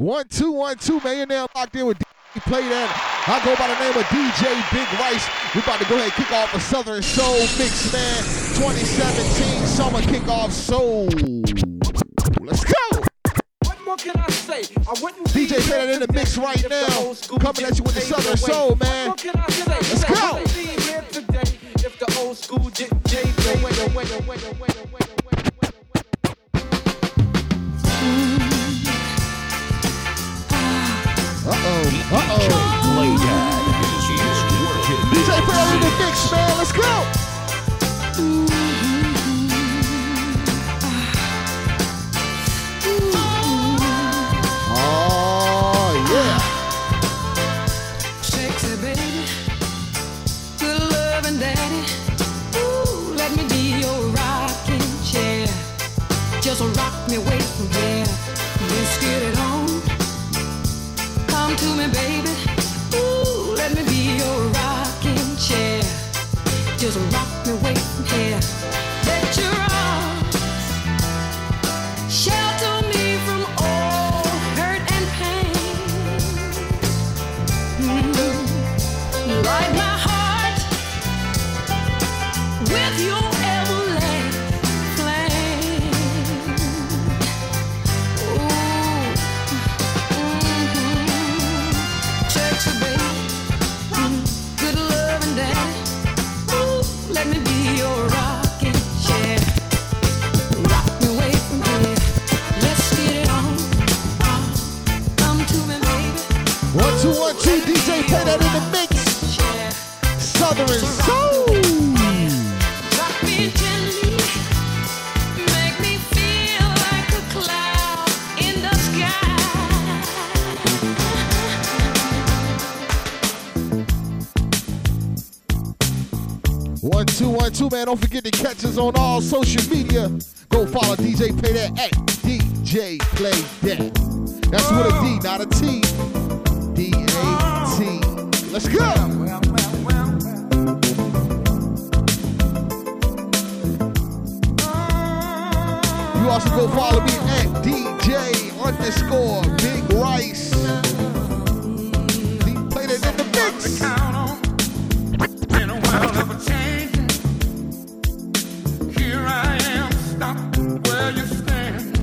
One, two, one, two, man. You're now locked in with DJ PlayDAT. I go by the name of DJ Big Rice. We're about to go ahead and kick off a Southern Soul Mix, man. 2017 Summer Kickoff Soul. Let's go. What can I say? I wouldn't DJ PlayDAT in the mix right now. Coming at you with the Southern Soul, man. What can I say? Let's go. I wouldn't be here today if the old school didn't Uh-oh. Uh-oh. PlayDAT. He's working. DJ PlayDAT in the mix, man. Let's go. That in the mix. Southern Soul. One, two, one, two, man. Don't forget to catch us on all social media. Go follow DJ PlayDAT at DJ Play That. That's with a D, not a T. Let's go. You also go follow me at DJ underscore Big Rice. In the mix. In a world of a changing, here I am, stop where you stand.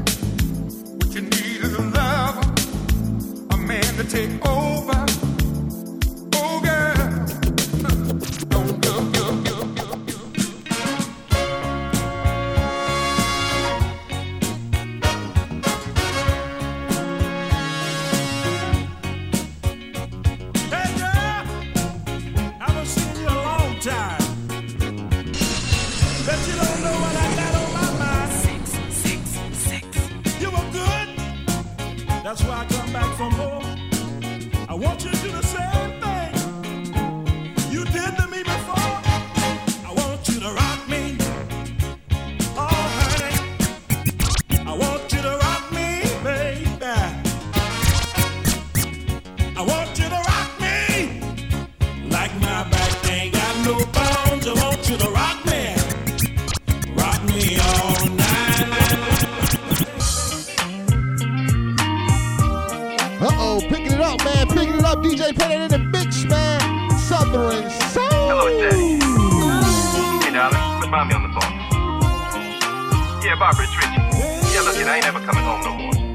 What you need is a lover, a man to take over. Darling, put mommy on the phone. Yeah, Barbara, it's Richie. Yeah, look, I ain't ever coming home no more.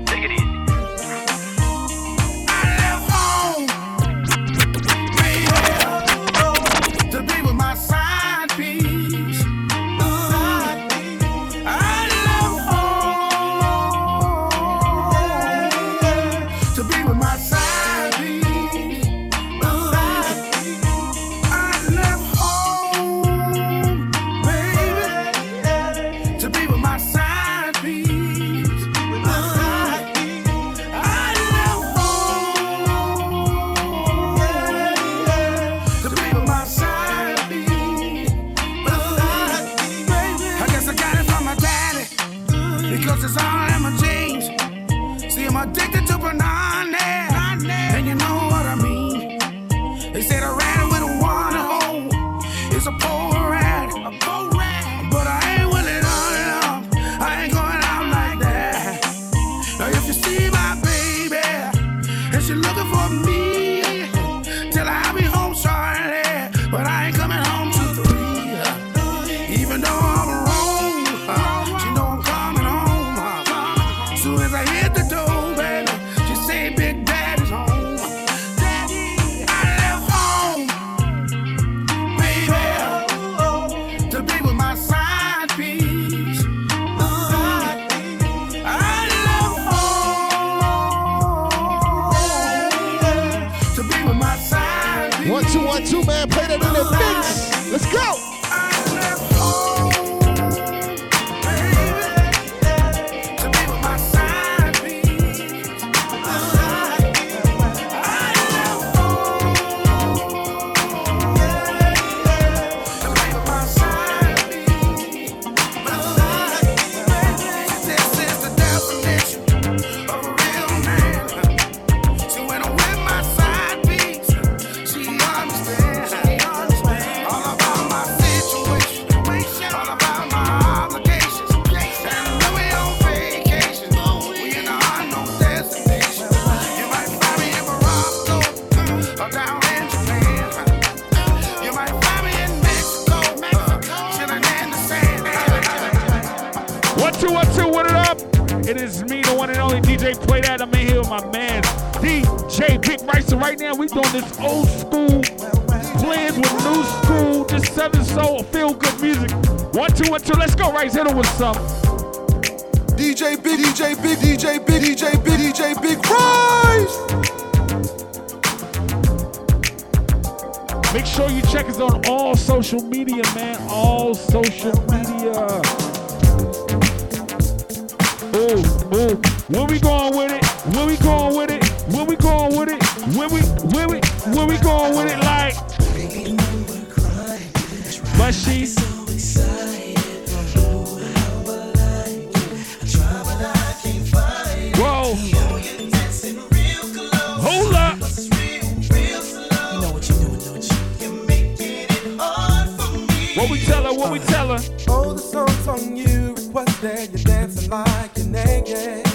tell her what we tell her. Oh, the song on you, requested. You're dancing like you're naked.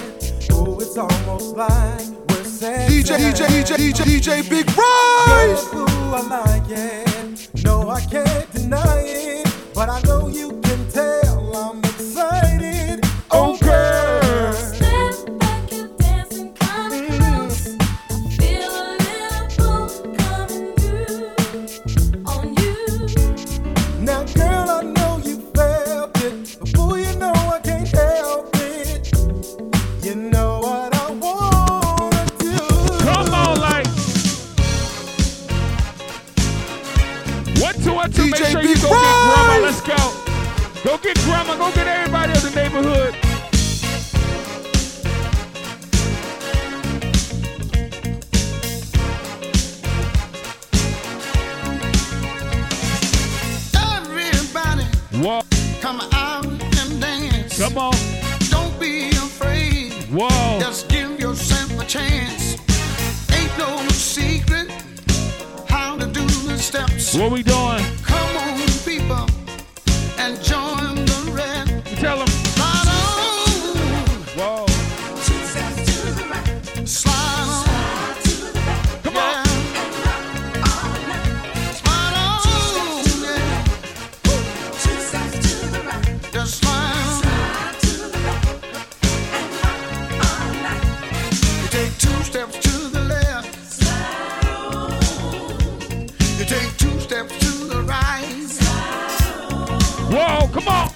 Oh, it's almost like we're saying. DJ, DJ, DJ, DJ, DJ, Big Rice. I like it. No, I can't deny it. But I know Whoa, come on.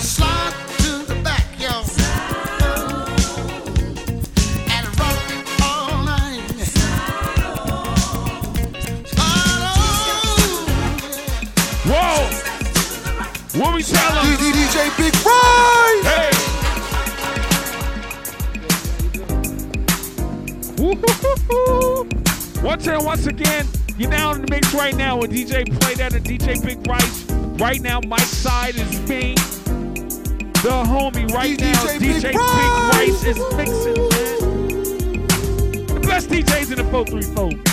Slide to the back, yo. And rock it all night. Slide on. Whoa. What we tell them? DJ Big Roy. Hey. Once and once again, you're now in the mix right now with DJ PlayDAT and DJ Big Rice. Right now, my side is being the homie. Right now, DJ, DJ Big Rice is mixing. Man. The best DJs in the 434.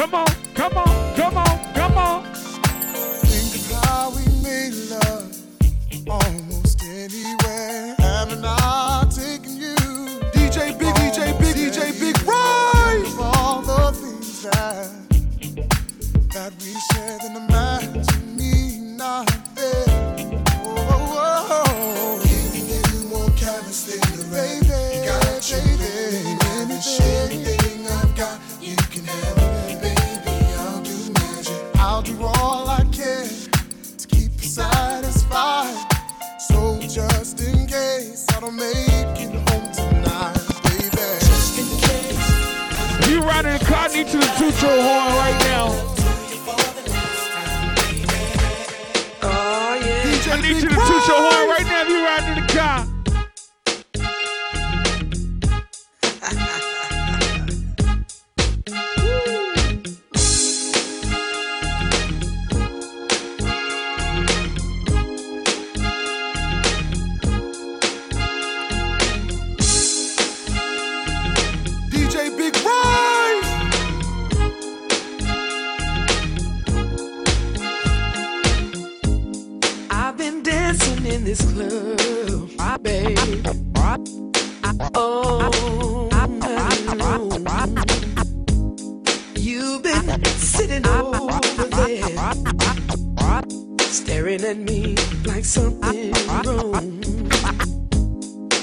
Come on, come on, come on, come on. Think of how we made love almost anywhere. Haven't I taken you? DJ Big, DJ Big, DJ Big, right? Of All the things that, that we shared in the mind. case I don't make it home tonight, baby. Just in case. You riding the car, need to the two horn right now. Oh, yeah. I need you to toot your horn right now if you riding in the car. me like something wrong.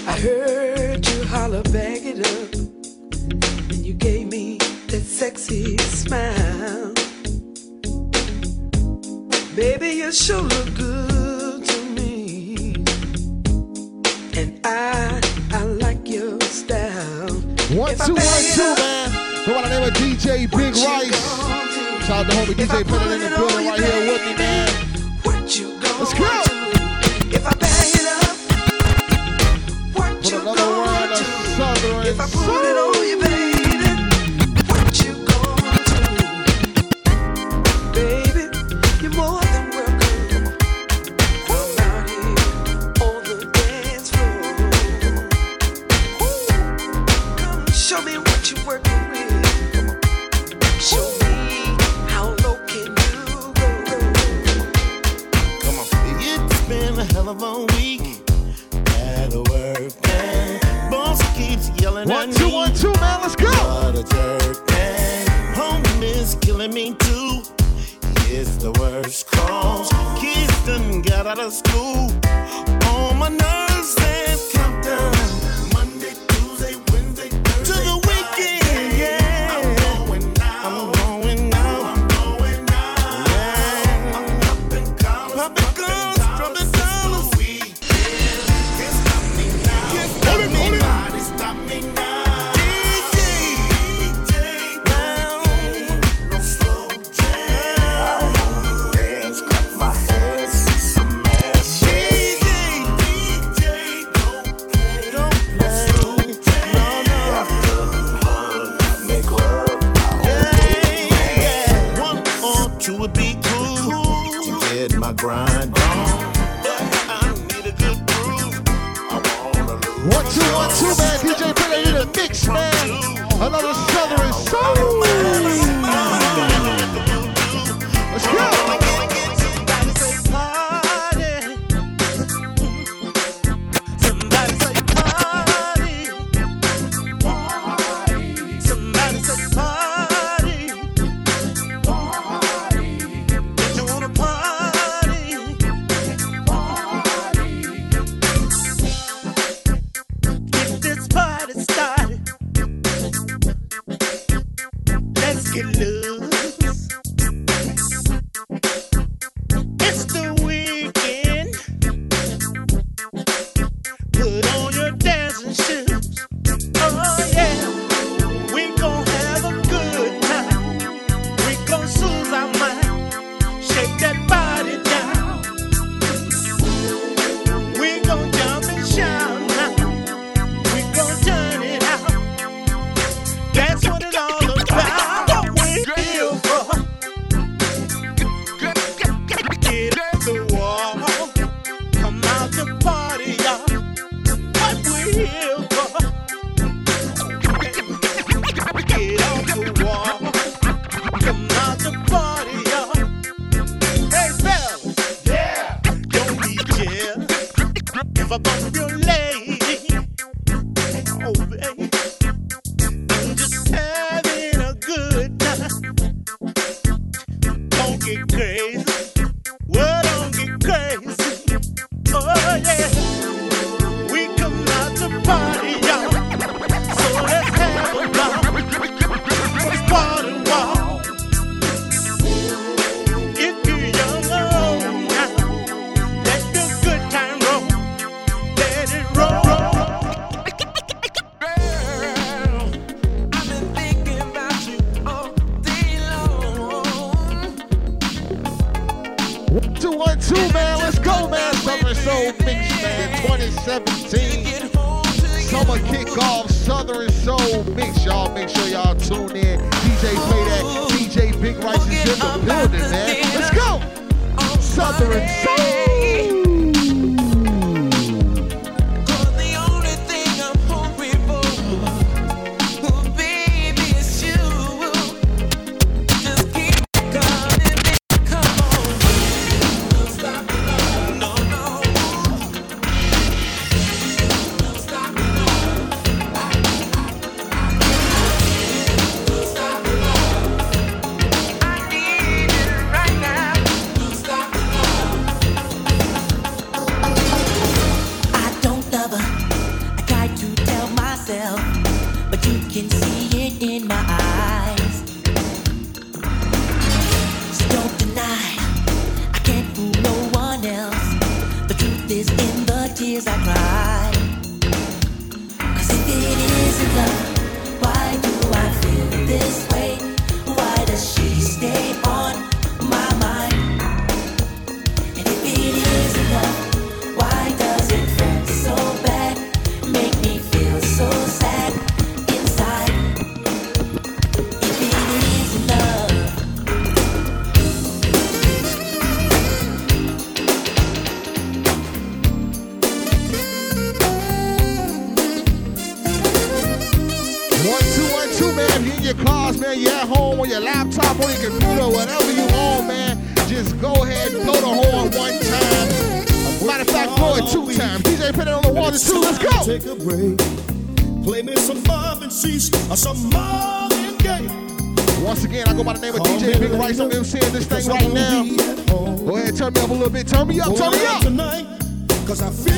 I heard you holler, back it up, and you gave me that sexy smile. Baby, you sure look good to me, and I I like your style. One if two one two man. Go by the name of DJ Big Rice. Shout out to homie DJ putting in the building right here with me, man. Let's go. If I it up, what Put you gonna do? If I put it on turn me up, turn me up. Tonight, cause I feel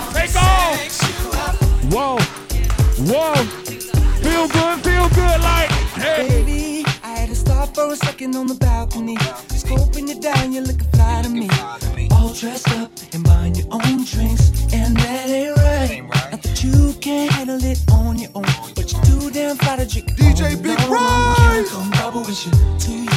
off, take off. Whoa, whoa. Feel good, feel good, like, hey. Baby, I had to stop for a second on the balcony. Scoping you down, you're looking fly to me. All dressed up and buying your own drinks. And that ain't right. Not that you can't handle it on your own. But you're too damn fly to drink. DJ Big Rice! Come bubble with you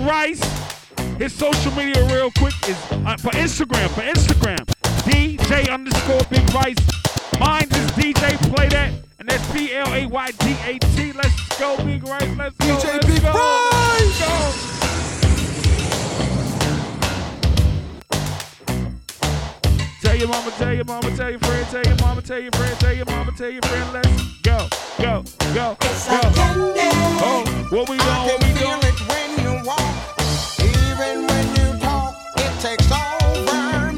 Rice. His social media real quick is uh, for Instagram, for Instagram. DJ underscore Big Rice. Mine is DJ PlayDAT. And that's P-L-A-Y-D-A-T. Let's go, Big Rice. Let's go. DJ let's Big go. Rice. Let's go. Tell your mama, tell your mama, tell your friend, tell your mama, tell your friend, tell your mama, tell your friend. Let's go, go, go, it's go. Oh, what we doing? What we doing? It when you walk, even when you talk, it takes over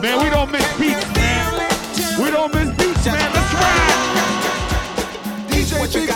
Man, we don't miss beats, man. We don't miss beats, man. Let's ride. DJ what you got?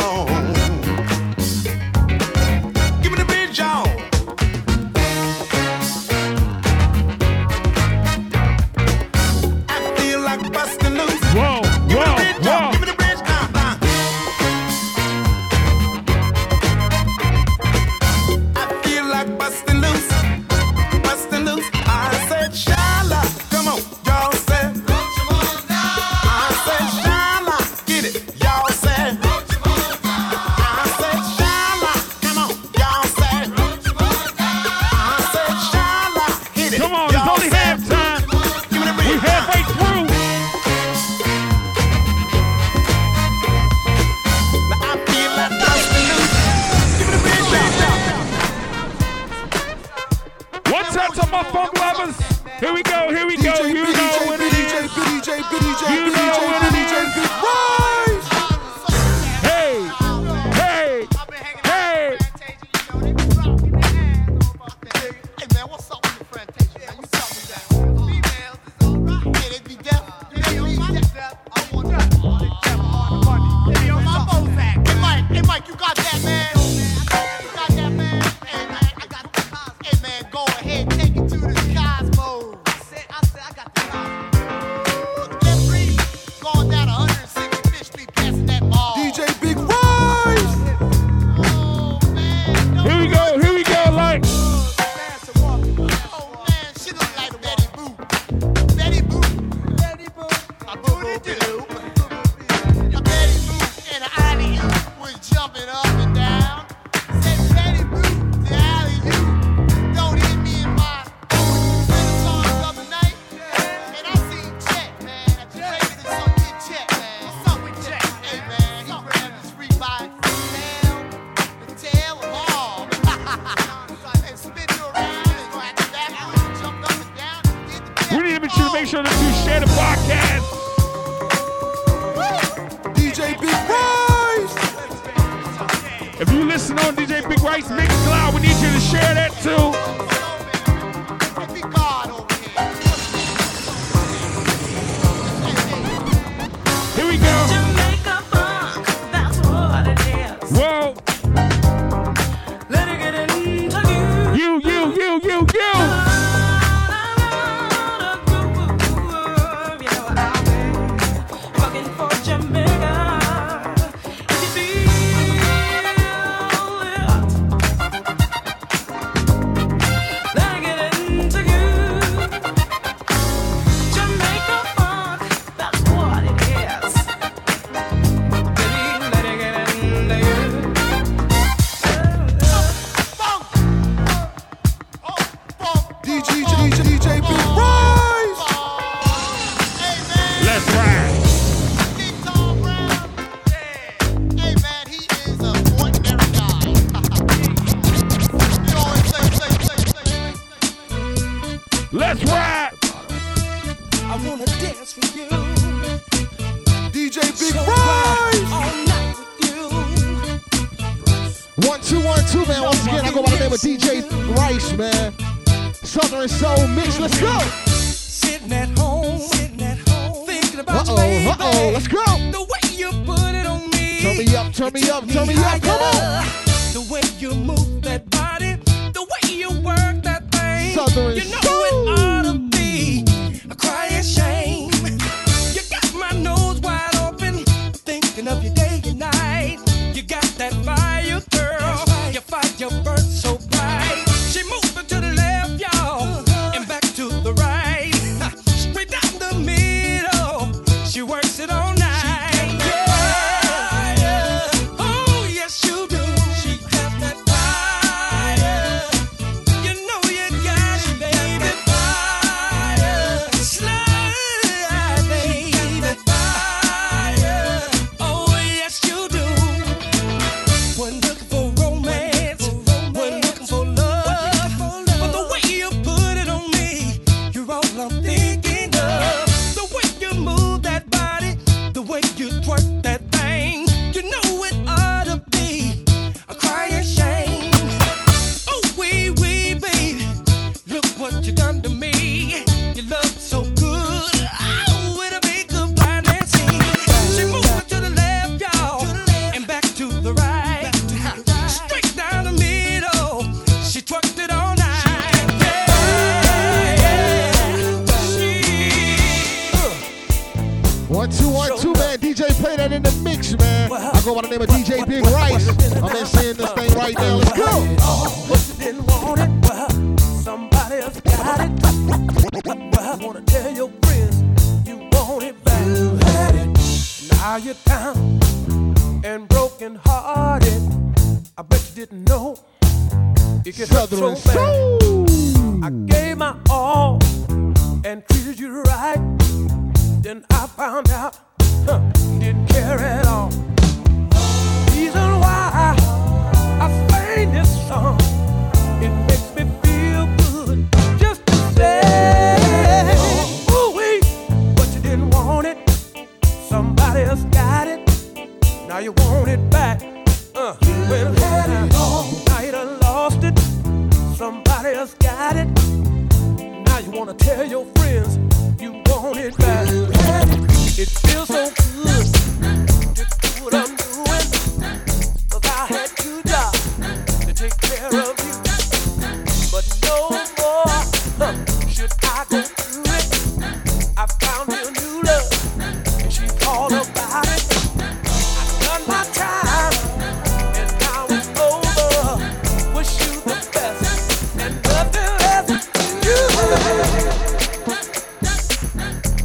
song. nice, man. Southern Soul Mix, let's go. Sitting at home, sitting at home, thinking about uh-oh, you, Uh-oh, let's go. The way you put it on me. Turn me up, turn me up, turn me, up, come on. The way you move that body, the way you work that thing. Southern you know Soul. Down and broken hearted. I bet you didn't know it could hurt so bad. I gave my all and treated you right. Then I found out huh, you didn't care at all. Reason why I sang this song, Now you want it back. Uh, well, had it all. Now you done lost it. Somebody else got it. Now you wanna tell your friends you want it back. It feels so good to do what I'm doing. 'Cause I had two jobs to take care of you.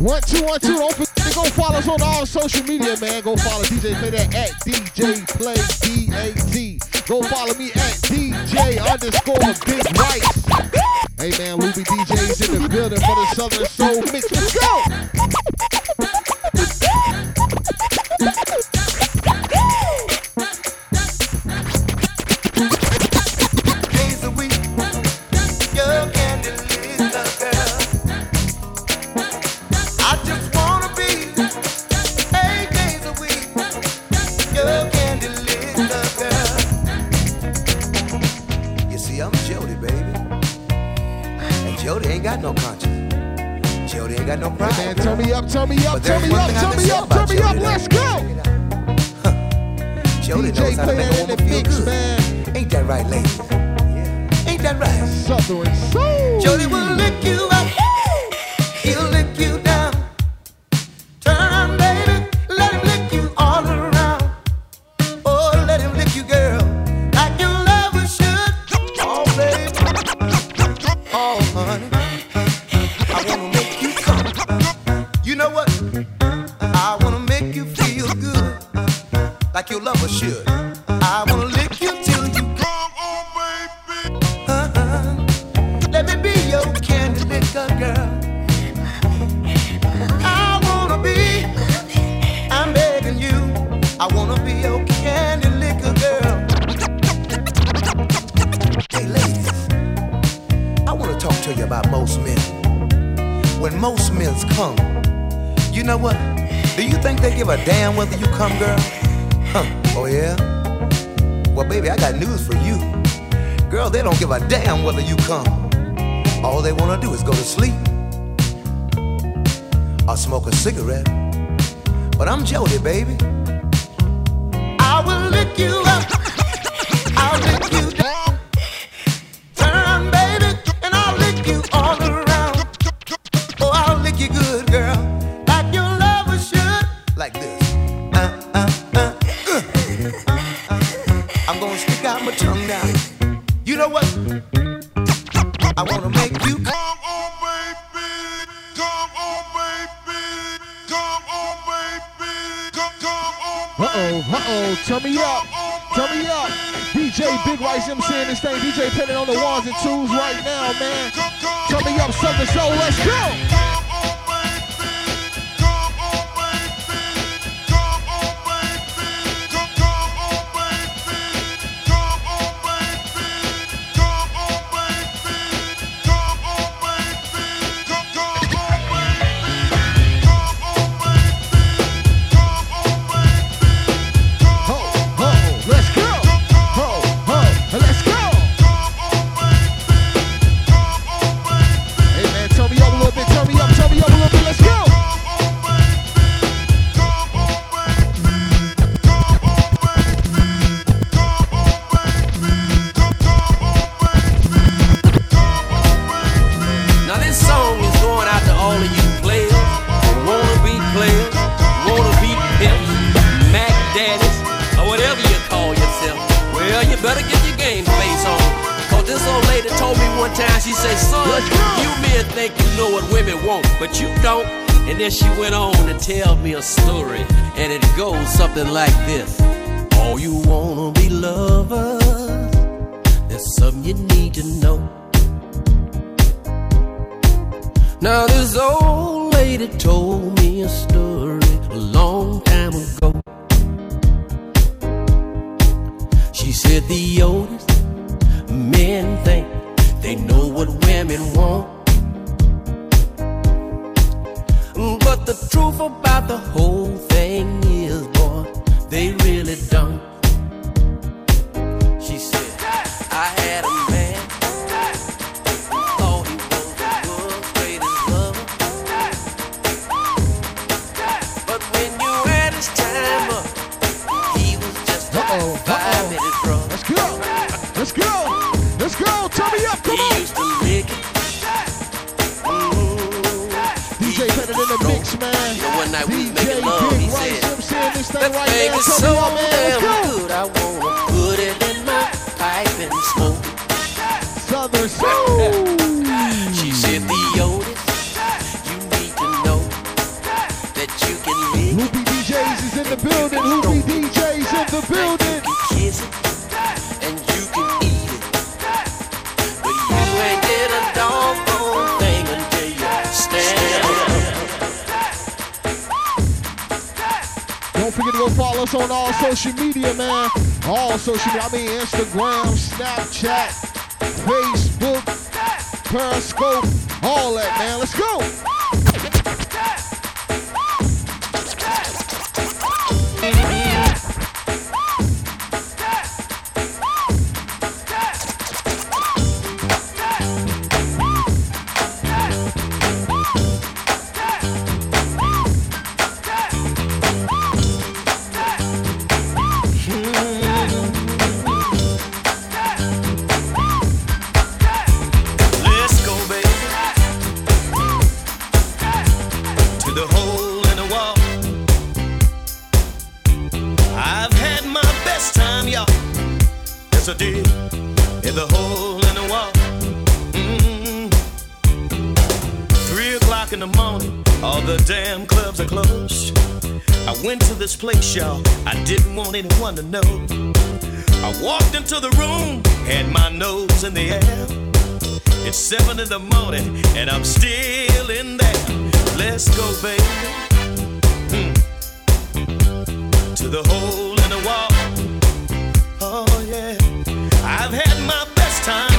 One, two, one, two. To go follow us on all social media, man. Go follow DJ PlayDAT at DJ Play D-A-T. Go follow me at DJ underscore Big Rice. Hey, man, Ruby DJ's in the building for the Southern Soul Mix. Let's go. You I'm Jody, baby, and Jody ain't got no conscience. Jody ain't got no pride. man, turn me up, turn me up, turn me up, turn me up, turn me up. Let's go. Jody DJ knows how to make a woman feel good. man. Ain't that right, ladies? Ain't that right? Southern Soul. Jody will lick you up. He'll lick you come on, Uh-oh, uh-oh, turn me up, turn me up. DJ Big Rice MC in this thing. DJ Penning on the ones and twos right now, man. Turn me up, Southern Soul, let's go. Whole thing is, boy, they This thing That right thing now. is Turn so me up, man. damn good, all social media, man. All social media. I mean Instagram, Snapchat, Facebook, Periscope, all that, man. Let's go. Yes, I. In the hole in the wall. Mm. Three o'clock in the morning, all the damn clubs are closed. I went to this place, y'all. I didn't want anyone to know. I walked into the room, had my nose in the air. It's seven in the morning and I'm still in there. Let's go, baby. Hmm. To the hole in the wall. Oh,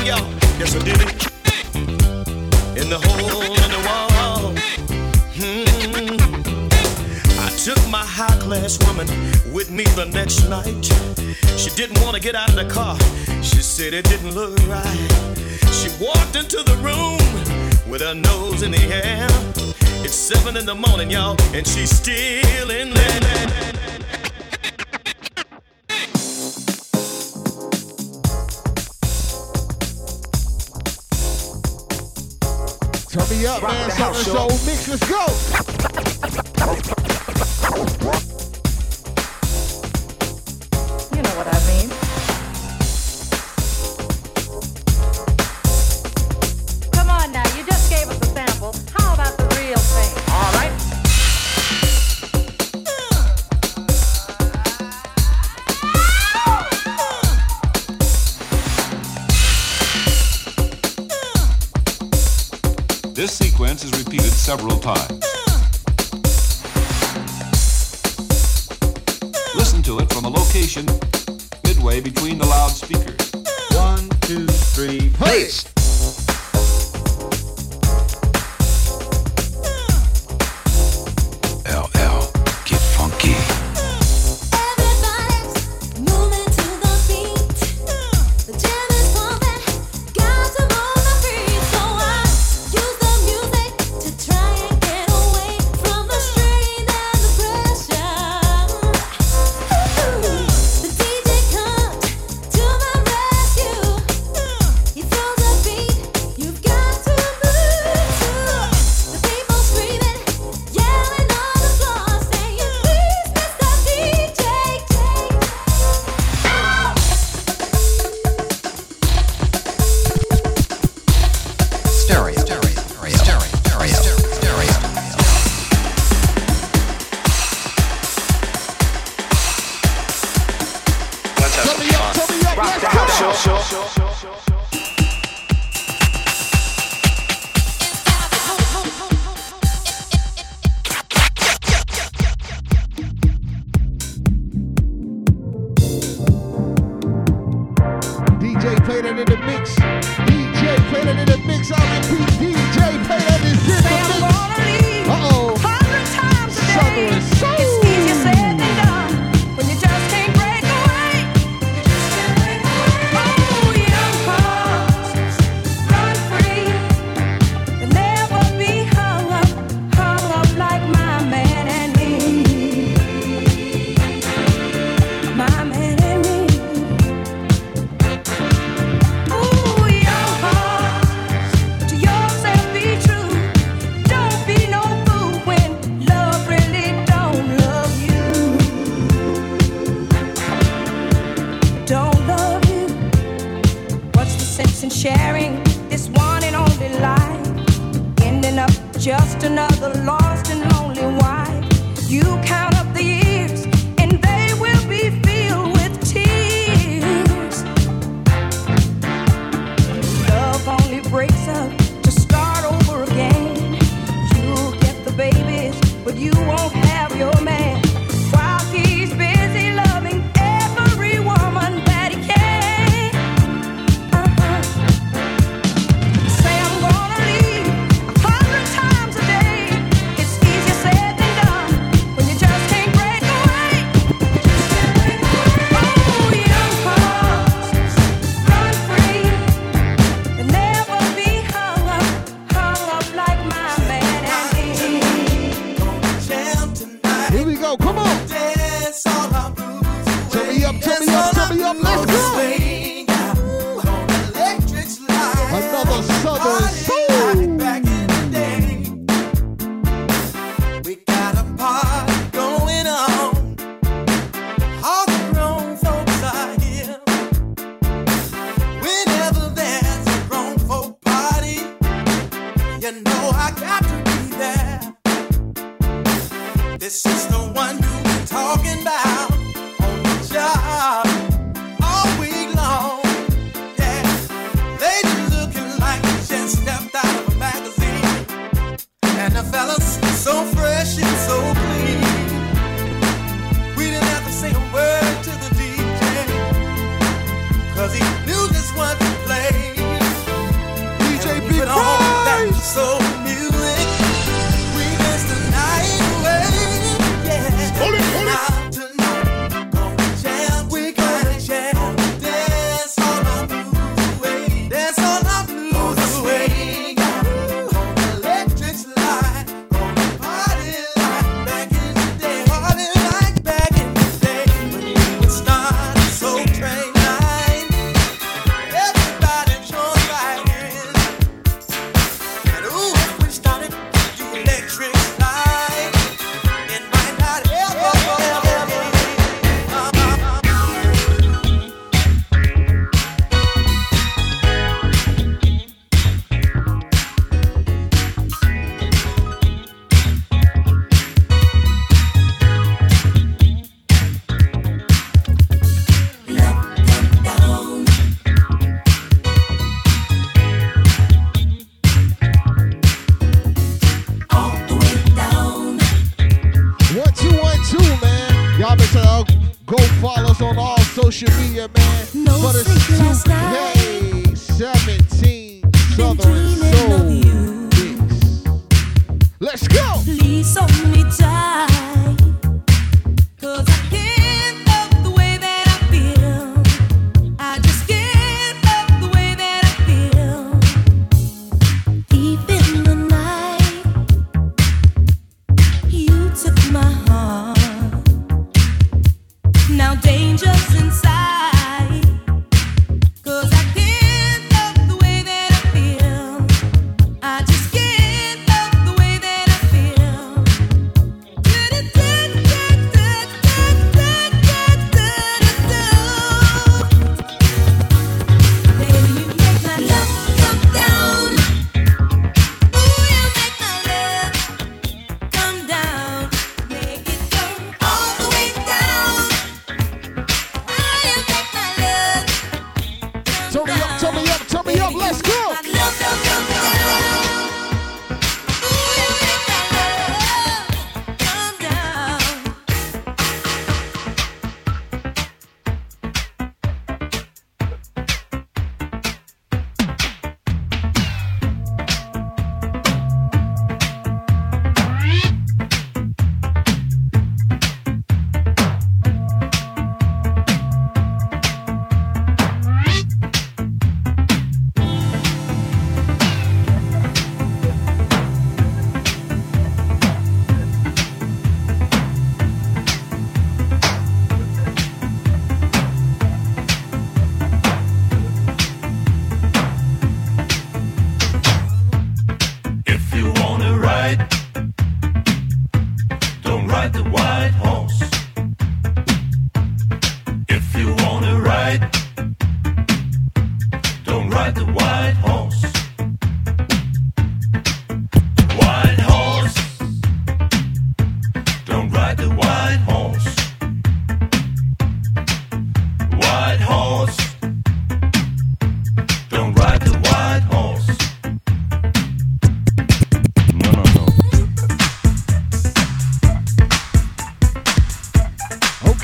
Yes, I did. It. In the hole in the wall. Hmm. I took my high class woman with me the next night. She didn't want to get out of the car. She said it didn't look right. She walked into the room with her nose in the air. It's seven in the morning, y'all, and she's still in there. Turn me up, man. Southern Soul Mix. Let's go. Several times. Listen to it from a location midway between the loudspeakers. One, two, three, place.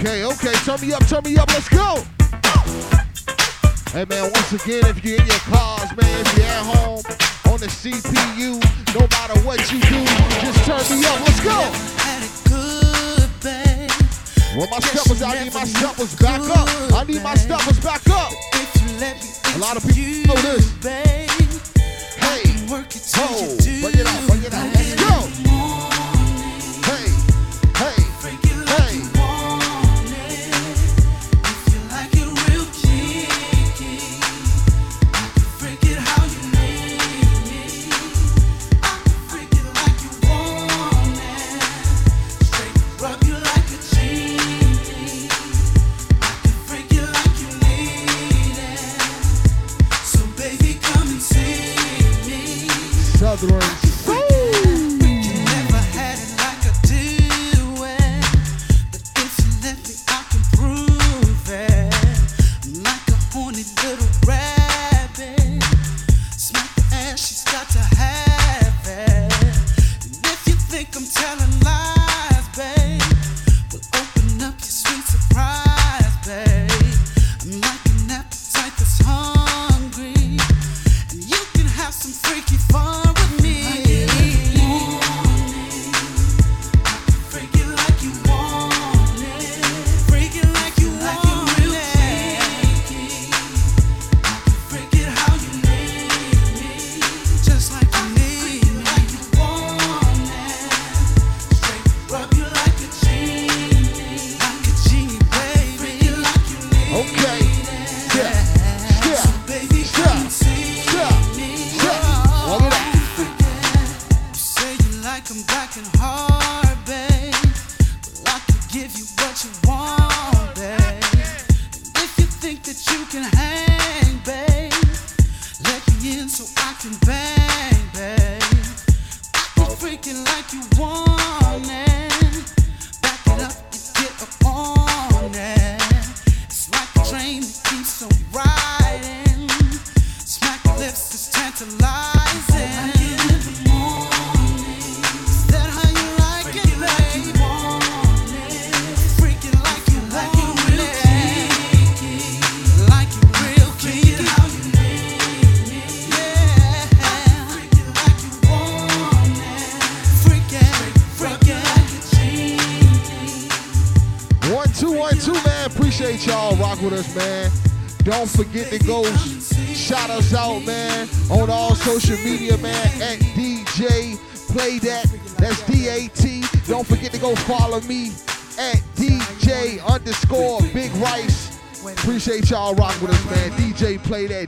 Okay, okay, turn me up, turn me up, let's go. Hey man, once again, if you're in your cars, man, if you're at home on the CPU, no matter what you do, just turn me up, let's go. Well, my steppers, I need my steppers back up. I need my steppers back up. A lot of people know this. Hey, ho, bring it out, bring it out, let's go.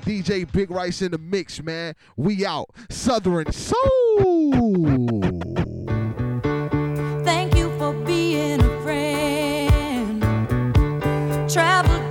DJ Big Rice in the mix, man. We out. Southern Soul. Thank you for being a friend. Travel